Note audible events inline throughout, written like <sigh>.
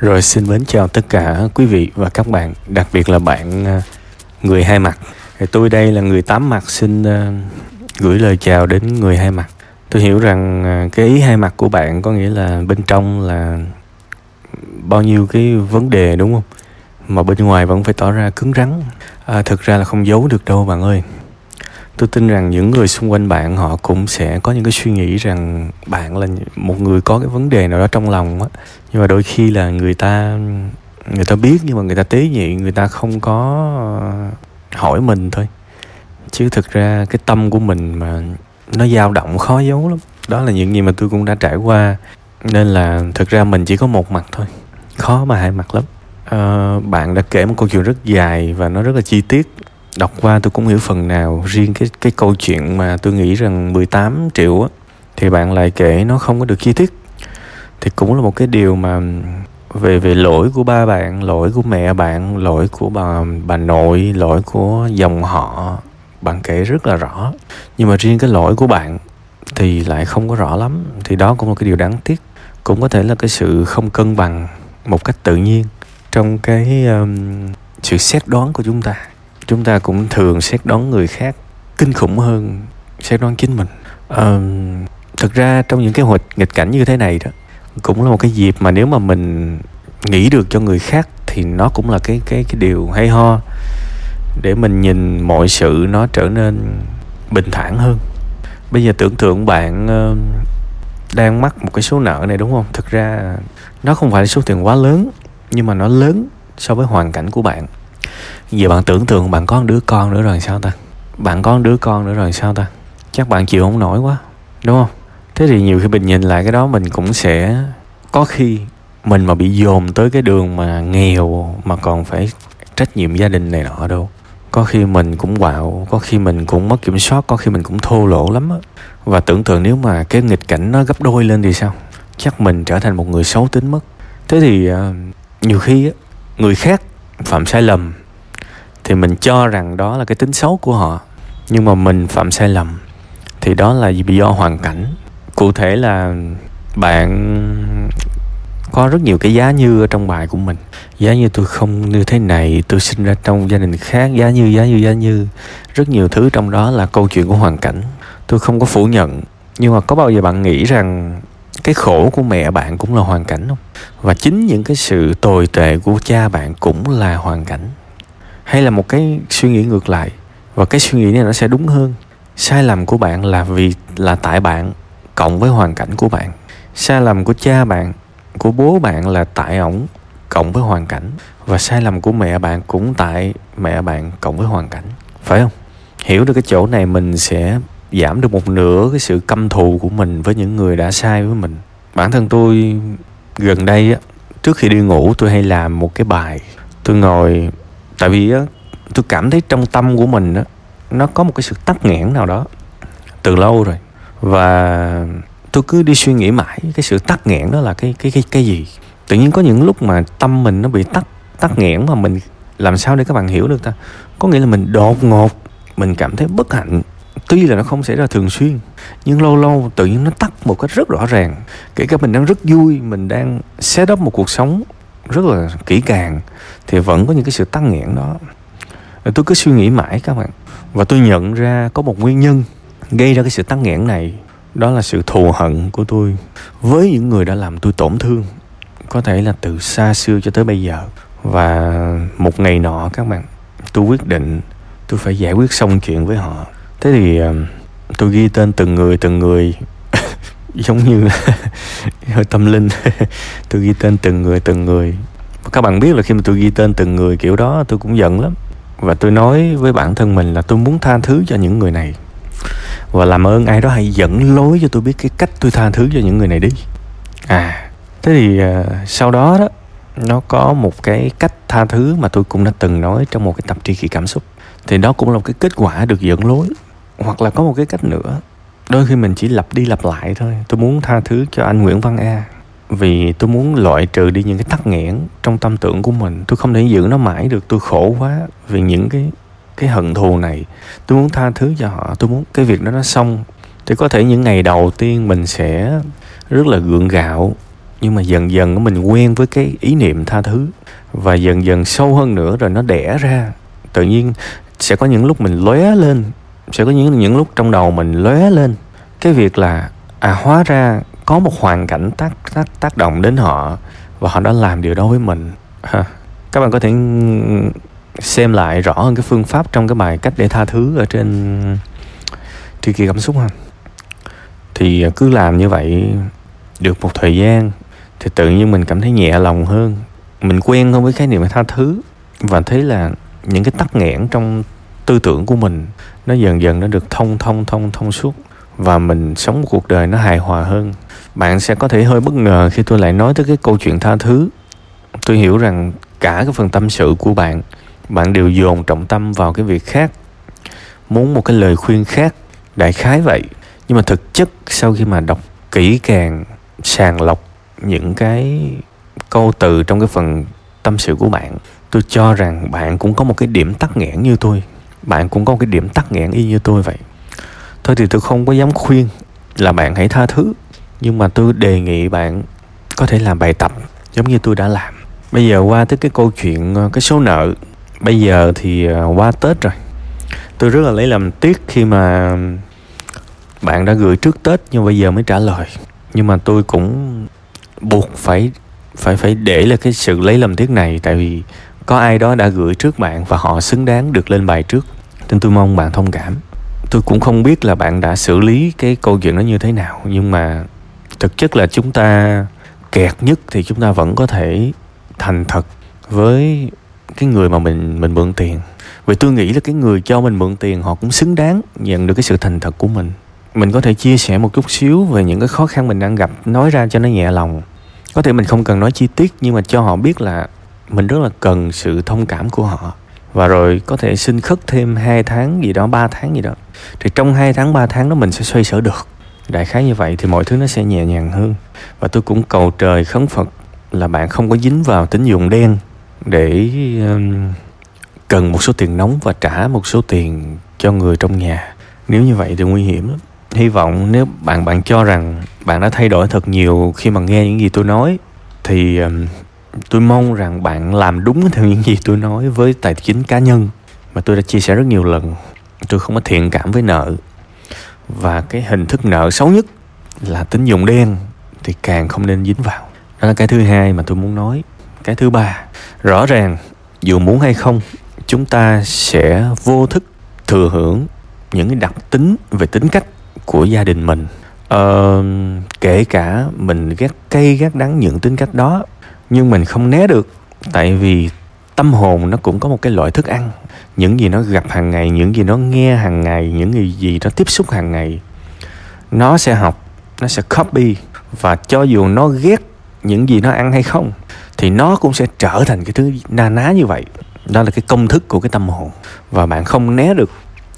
Rồi xin mến chào tất cả quý vị và các bạn, đặc biệt là bạn à, người hai mặt. Thì tôi đây là người tám mặt xin à, gửi lời chào đến người hai mặt. Tôi hiểu rằng à, cái ý hai mặt của bạn có nghĩa là bên trong là bao nhiêu cái vấn đề đúng không? Mà bên ngoài vẫn phải tỏ ra cứng rắn. À, thực ra là không giấu được đâu bạn ơi tôi tin rằng những người xung quanh bạn họ cũng sẽ có những cái suy nghĩ rằng bạn là một người có cái vấn đề nào đó trong lòng á. Nhưng mà đôi khi là người ta người ta biết nhưng mà người ta tế nhị người ta không có ờ, hỏi mình thôi. Chứ thực ra cái tâm của mình mà nó dao động khó giấu lắm. Đó là những gì mà tôi cũng đã trải qua. Nên là thực ra mình chỉ có một mặt thôi. Khó mà hai mặt lắm. À, bạn đã kể một câu chuyện rất dài và nó rất là chi tiết đọc qua tôi cũng hiểu phần nào riêng cái cái câu chuyện mà tôi nghĩ rằng 18 triệu á thì bạn lại kể nó không có được chi tiết. Thì cũng là một cái điều mà về về lỗi của ba bạn lỗi của mẹ bạn lỗi của bà bà nội lỗi của dòng họ bạn kể rất là rõ. Nhưng mà riêng cái lỗi của bạn thì lại không có rõ lắm thì đó cũng là cái điều đáng tiếc. Cũng có thể là cái sự không cân bằng một cách tự nhiên trong cái um, sự xét đoán của chúng ta chúng ta cũng thường xét đoán người khác kinh khủng hơn xét đoán chính mình. À, thực ra trong những cái hoạch nghịch cảnh như thế này đó cũng là một cái dịp mà nếu mà mình nghĩ được cho người khác thì nó cũng là cái cái cái điều hay ho để mình nhìn mọi sự nó trở nên bình thản hơn. Bây giờ tưởng tượng bạn uh, đang mắc một cái số nợ này đúng không? Thực ra nó không phải là số tiền quá lớn nhưng mà nó lớn so với hoàn cảnh của bạn giờ bạn tưởng tượng bạn có một đứa con nữa rồi sao ta? Bạn có một đứa con nữa rồi sao ta? Chắc bạn chịu không nổi quá, đúng không? Thế thì nhiều khi mình nhìn lại cái đó mình cũng sẽ có khi mình mà bị dồn tới cái đường mà nghèo mà còn phải trách nhiệm gia đình này nọ đâu. Có khi mình cũng quạo, có khi mình cũng mất kiểm soát, có khi mình cũng thô lỗ lắm á. Và tưởng tượng nếu mà cái nghịch cảnh nó gấp đôi lên thì sao? Chắc mình trở thành một người xấu tính mất. Thế thì ờ, nhiều khi người khác phạm sai lầm thì mình cho rằng đó là cái tính xấu của họ. Nhưng mà mình phạm sai lầm, thì đó là do hoàn cảnh. Cụ thể là bạn có rất nhiều cái giá như ở trong bài của mình. Giá như tôi không như thế này, tôi sinh ra trong gia đình khác, giá như giá như giá như. Rất nhiều thứ trong đó là câu chuyện của hoàn cảnh. Tôi không có phủ nhận, nhưng mà có bao giờ bạn nghĩ rằng cái khổ của mẹ bạn cũng là hoàn cảnh không? Và chính những cái sự tồi tệ của cha bạn cũng là hoàn cảnh hay là một cái suy nghĩ ngược lại? Và cái suy nghĩ này nó sẽ đúng hơn. Sai lầm của bạn là vì, là tại bạn cộng với hoàn cảnh của bạn. Sai lầm của cha bạn, của bố bạn là tại ổng cộng với hoàn cảnh. Và sai lầm của mẹ bạn cũng tại mẹ bạn cộng với hoàn cảnh. Phải không? Hiểu được cái chỗ này mình sẽ giảm được một nửa cái sự căm thù của mình với những người đã sai với mình. Bản thân tôi gần đây á, trước khi đi ngủ tôi hay làm một cái bài. Tôi ngồi tại vì á, tôi cảm thấy trong tâm của mình á, nó có một cái sự tắc nghẽn nào đó từ lâu rồi. Và tôi cứ đi suy nghĩ mãi, cái sự tắc nghẽn đó là cái cái cái cái gì? Tự nhiên có những lúc mà tâm mình nó bị tắc tắc nghẽn mà mình làm sao để các bạn hiểu được ta? Có nghĩa là mình đột ngột, mình cảm thấy bất hạnh. Tuy là nó không xảy ra thường xuyên, nhưng lâu lâu tự nhiên nó tắt một cách rất rõ ràng. Kể cả mình đang rất vui, mình đang set up một cuộc sống rất là kỹ càng thì vẫn có những cái sự tăng nghẽn đó. Tôi cứ suy nghĩ mãi các bạn. Và tôi nhận ra có một nguyên nhân gây ra cái sự tăng nghẽn này, đó là sự thù hận của tôi với những người đã làm tôi tổn thương, có thể là từ xa xưa cho tới bây giờ. Và một ngày nọ các bạn, tôi quyết định tôi phải giải quyết xong chuyện với họ. Thế thì ờ, tôi ghi tên từng người từng người. <laughs> Giống như hơi <laughs> tâm linh. <laughs> Tôi ghi tên từng người từng người các bạn biết là khi mà tôi ghi tên từng người kiểu đó tôi cũng giận lắm. Và tôi nói với bản thân mình là tôi muốn tha thứ cho những người này. Và làm ơn ai đó hãy dẫn lối cho tôi biết cái cách tôi tha thứ cho những người này đi. À thế thì uh, sau đó đó nó có một cái cách tha thứ mà tôi cũng đã từng nói trong một cái tập tri kỷ cảm xúc. Thì đó cũng là một cái kết quả được dẫn lối. Hoặc là có một cái cách nữa. Đôi khi mình chỉ lặp đi lặp lại thôi. Tôi muốn tha thứ cho anh nguyễn văn a vì tôi muốn loại trừ đi những cái tắc nghẽn trong tâm tưởng của mình. Tôi không thể giữ nó mãi được, tôi khổ quá vì những cái cái hận thù này. Tôi muốn tha thứ cho họ, tôi muốn cái việc đó nó xong. Thì có thể những ngày đầu tiên mình sẽ rất là gượng gạo, nhưng mà dần dần mình quen với cái ý niệm tha thứ. Và dần dần sâu hơn nữa rồi nó đẻ ra. Tự nhiên sẽ có những lúc mình lóe lên, sẽ có những những lúc trong đầu mình lóe lên. Cái việc là à hóa ra có một hoàn cảnh tác tác tác động đến họ và họ đã làm điều đó với mình. Ha. Các bạn có thể xem lại rõ hơn cái phương pháp trong cái bài cách để tha thứ ở trên tri kỳ cảm xúc ha. Thì cứ làm như vậy được một thời gian thì tự nhiên mình cảm thấy nhẹ lòng hơn. Mình quen hơn với khái niệm tha thứ và thấy là những cái tắc nghẽn trong tư tưởng của mình nó dần dần nó được thông thông thông thông suốt và mình sống một cuộc đời nó hài hòa hơn bạn sẽ có thể hơi bất ngờ khi tôi lại nói tới cái câu chuyện tha thứ. Tôi hiểu rằng cả cái phần tâm sự của bạn bạn đều dồn trọng tâm vào cái việc khác, muốn một cái lời khuyên khác, đại khái vậy. Nhưng mà thực chất sau khi mà đọc kỹ càng, sàng lọc những cái câu từ trong cái phần tâm sự của bạn, tôi cho rằng bạn cũng có một cái điểm tắc nghẽn như tôi. Bạn cũng có một cái điểm tắc nghẽn y như tôi vậy. Thôi thì tôi không có dám khuyên là bạn hãy tha thứ nhưng mà tôi đề nghị bạn có thể làm bài tập giống như tôi đã làm. Bây giờ qua tới cái câu chuyện ờ, cái số nợ. Bây giờ thì ờ, qua tết rồi. Tôi rất là lấy làm tiếc khi mà bạn đã gửi trước tết nhưng bây giờ mới trả lời. Nhưng mà tôi cũng buộc phải phải phải để là cái sự lấy làm tiếc này. Tại vì có ai đó đã gửi trước bạn và họ xứng đáng được lên bài trước. Nên tôi mong bạn thông cảm. Tôi cũng không biết là bạn đã xử lý cái câu chuyện đó như thế nào. Nhưng mà thực chất là chúng ta kẹt nhất thì chúng ta vẫn có thể thành thật với cái người mà mình mình mượn tiền. Vì tôi nghĩ là cái người cho mình mượn tiền họ cũng xứng đáng nhận được cái sự thành thật của mình. Mình có thể chia sẻ một chút xíu về những cái khó khăn mình đang gặp, nói ra cho nó nhẹ lòng. Có thể mình không cần nói chi tiết, nhưng mà cho họ biết là mình rất là cần sự thông cảm của họ. Và rồi có thể xin khất thêm 2 tháng gì đó 3 tháng gì đó. Thì trong 2 tháng 3 tháng đó mình sẽ xoay sở được đại khái như vậy thì mọi thứ nó sẽ nhẹ nhàng hơn. Và tôi cũng cầu trời khấn phật là bạn không có dính vào tín dụng đen để cần một số tiền nóng và trả một số tiền cho người trong nhà. Nếu như vậy thì nguy hiểm lắm. Hy vọng nếu bạn bạn cho rằng bạn đã thay đổi thật nhiều khi mà nghe những gì tôi nói, thì tôi mong rằng bạn làm đúng theo những gì tôi nói với tài chính cá nhân mà tôi đã chia sẻ rất nhiều lần. Tôi không có thiện cảm với nợ và cái hình thức nợ xấu nhất là tín dụng đen thì càng không nên dính vào. Đó là cái thứ hai mà tôi muốn nói. Cái thứ ba rõ ràng dù muốn hay không chúng ta sẽ vô thức thừa hưởng những cái đặc tính về tính cách của gia đình mình. Ờ, kể cả mình ghét cay ghét đắng những tính cách đó nhưng mình không né được tại vì tâm hồn nó cũng có một cái loại thức ăn. Những gì nó gặp hàng ngày, những gì nó nghe hàng ngày, những gì gì nó tiếp xúc hàng ngày, nó sẽ học, nó sẽ copy. Và cho dù nó ghét những gì nó ăn hay không, thì nó cũng sẽ trở thành cái thứ na ná như vậy. Đó là cái công thức của cái tâm hồn. Và bạn không né được.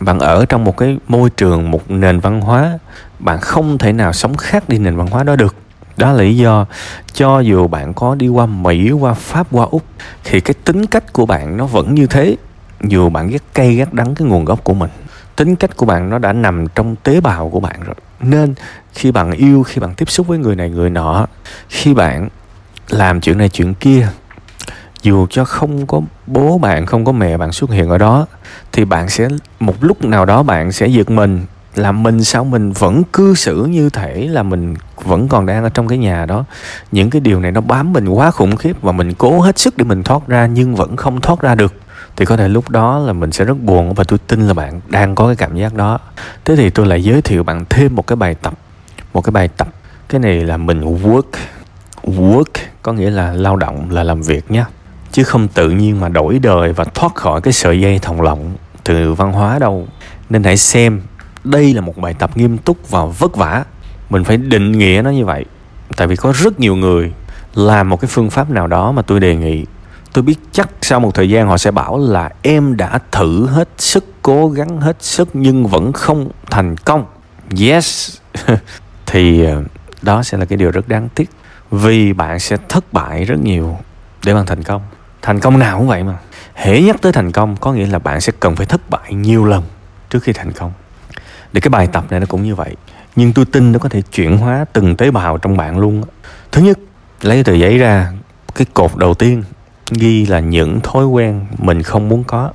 Bạn ở trong một cái môi trường, một nền văn hóa, bạn không thể nào sống khác đi nền văn hóa đó được đó là lý do cho dù bạn có đi qua mỹ, qua pháp, qua úc, thì cái tính cách của bạn nó vẫn như thế. Dù bạn ghét cay, ghét đắng cái nguồn gốc của mình, tính cách của bạn nó đã nằm trong tế bào của bạn rồi. Nên khi bạn yêu, khi bạn tiếp xúc với người này, người nọ, khi bạn làm chuyện này, chuyện kia, dù cho không có bố bạn, không có mẹ bạn xuất hiện ở đó, thì bạn sẽ, một lúc nào đó bạn sẽ giật mình là mình sao mình vẫn cư xử như thể là mình vẫn còn đang ở trong cái nhà đó. Những cái điều này nó bám mình quá khủng khiếp và mình cố hết sức để mình thoát ra nhưng vẫn không thoát ra được. Thì có thể lúc đó là mình sẽ rất buồn và tôi tin là bạn đang có cái cảm giác đó. Thế thì tôi lại giới thiệu bạn thêm một cái bài tập, một cái bài tập. Cái này là mình work work có nghĩa là lao động, là làm việc nhé. Chứ không tự nhiên mà đổi đời và thoát khỏi cái sợi dây thòng lọng từ văn hóa đâu. Nên hãy xem đây là một bài tập nghiêm túc và vất vả. Mình phải định nghĩa nó như vậy, tại vì có rất nhiều người làm một cái phương pháp nào đó mà tôi đề nghị. Tôi biết chắc sau một thời gian họ sẽ bảo là em đã thử hết sức, cố gắng hết sức nhưng vẫn không thành công. Yes. <laughs> Thì ờ, đó sẽ là cái điều rất đáng tiếc, vì bạn sẽ thất bại rất nhiều để bạn thành công. Thành công nào cũng vậy mà. Hễ nhắc tới thành công có nghĩa là bạn sẽ cần phải thất bại nhiều lần trước khi thành công để cái bài tập này nó cũng như vậy. Nhưng tôi tin nó có thể chuyển hóa từng tế bào trong bạn luôn thứ nhất, lấy tờ giấy ra, cái cột đầu tiên ghi là những thói quen mình không muốn có.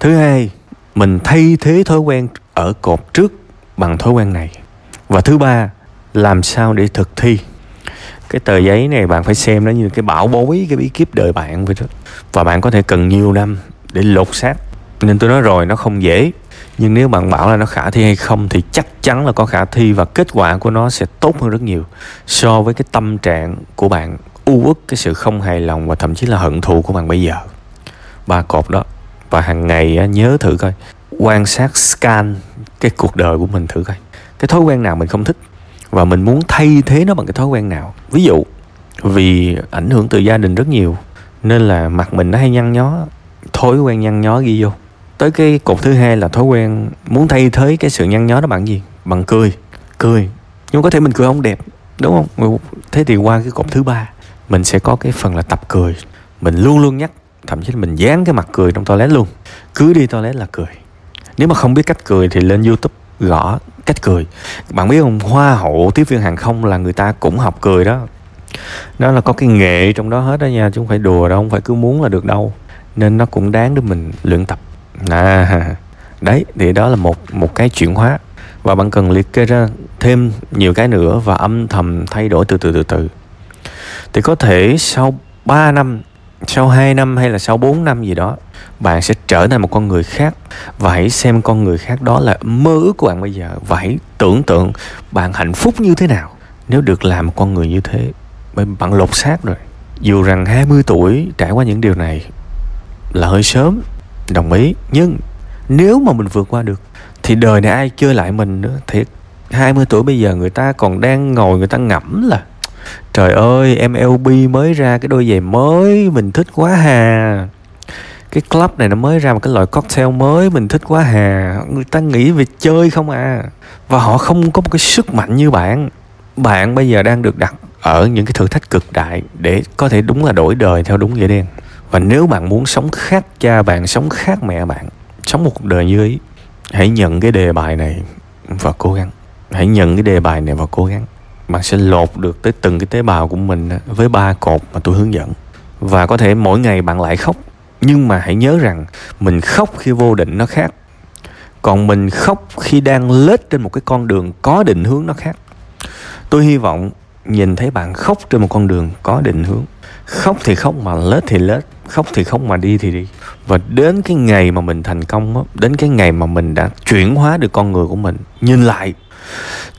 Thứ hai, mình thay thế thói quen ở cột trước bằng thói quen này. Và thứ ba, làm sao để thực thi. Cái tờ giấy này bạn phải xem nó như cái bảo bối, cái bí kíp đời bạn vậy đó. Và bạn có thể cần nhiều năm để lột xác. Nên tôi nói rồi, nó không dễ nhưng nếu bạn bảo là nó khả thi hay không thì chắc chắn là có khả thi và kết quả của nó sẽ tốt hơn rất nhiều so với cái tâm trạng của bạn, u uất cái sự không hài lòng và thậm chí là hận thù của bạn bây giờ. Ba cột đó. Và hàng ngày nhớ thử coi. Quan sát, scan cái cuộc đời của mình thử coi. Cái thói quen nào mình không thích? Và mình muốn thay thế nó bằng cái thói quen nào? Ví dụ, vì ảnh hưởng từ gia đình rất nhiều, nên là mặt mình nó hay nhăn nhó, thói quen nhăn nhó ghi vô tới cái cột thứ hai là thói quen muốn thay thế cái sự nhăn nhó đó bằng gì? Bằng cười. Cười. Nhưng có thể mình cười không đẹp, đúng không? Thế thì qua cái cột thứ ba, mình sẽ có cái phần là tập cười. Mình luôn luôn nhắc, thậm chí là mình dán cái mặt cười trong toilet luôn. Cứ đi toilet là cười. Nếu mà không biết cách cười thì lên youtube gõ cách cười. Bạn biết không? Hoa hậu, tiếp viên hàng không là người ta cũng học cười đó. Nó là có cái nghệ trong đó hết đó nha, chứ không phải đùa đâu, không phải cứ muốn là được đâu. Nên nó cũng đáng để mình luyện tập à đấy, thì đó là một một cái chuyển hóa. Và bạn cần liệt kê ra thêm nhiều cái nữa và âm thầm thay đổi từ từ từ từ. Thì có thể sau 3 năm, sau 2 năm hay là sau 4 năm gì đó, bạn sẽ trở thành một con người khác. Và hãy xem con người khác đó là mơ ước của bạn bây giờ. Và hãy tưởng tượng bạn hạnh phúc như thế nào nếu được làm một con người như thế. Bởi bạn lột xác rồi. Dù rằng 20 tuổi trải qua những điều này là hơi sớm đồng ý. Nhưng nếu mà mình vượt qua được, thì đời này ai chơi lại mình nữa? Thiệt 20 tuổi bây giờ người ta còn đang ngồi, người ta ngẫm là, trời ơi em LB mới ra cái đôi giày mới, mình thích quá hà. Cái club này nó mới ra một cái loại cocktail mới, mình thích quá hà. Người ta nghĩ về chơi không à. Và họ không có một cái sức mạnh như bạn. Bạn bây giờ đang được đặt ở những cái thử thách cực đại để có thể đúng là đổi đời theo đúng nghĩa đen và nếu bạn muốn sống khác cha bạn, sống khác mẹ bạn, sống một cuộc đời như ý, hãy nhận cái đề bài này và cố gắng. Hãy nhận cái đề bài này và cố gắng. Bạn sẽ lột được tới từng cái tế bào của mình với ba cột mà tôi hướng dẫn. Và có thể mỗi ngày bạn lại khóc. Nhưng mà hãy nhớ rằng mình khóc khi vô định nó khác. Còn mình khóc khi đang lết trên một cái con đường có định hướng nó khác. Tôi hy vọng nhìn thấy bạn khóc trên một con đường có định hướng. Khóc thì khóc mà lết thì lết, khóc thì khóc mà đi thì đi. Và đến cái ngày mà mình thành công á, đến cái ngày mà mình đã chuyển hóa được con người của mình, nhìn lại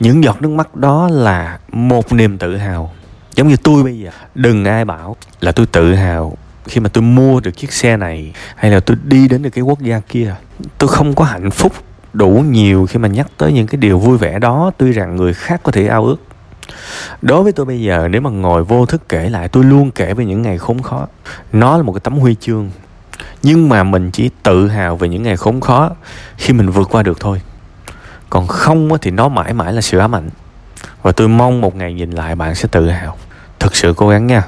những giọt nước mắt đó là một niềm tự hào. Giống như tôi bây giờ, đừng ai bảo là tôi tự hào khi mà tôi mua được chiếc xe này hay là tôi đi đến được cái quốc gia kia. Tôi không có hạnh phúc đủ nhiều khi mà nhắc tới những cái điều vui vẻ đó, tuy rằng người khác có thể ao ước đối với tôi bây giờ, nếu mà ngồi vô thức kể lại, tôi luôn kể về những ngày khốn khó. Nó là một cái tấm huy chương, nhưng mà mình chỉ tự hào về những ngày khốn khó khi mình vượt qua được thôi. Còn không thì nó mãi mãi là sự ám ảnh. Và tôi mong một ngày nhìn lại bạn sẽ tự hào. Thực sự cố gắng nha.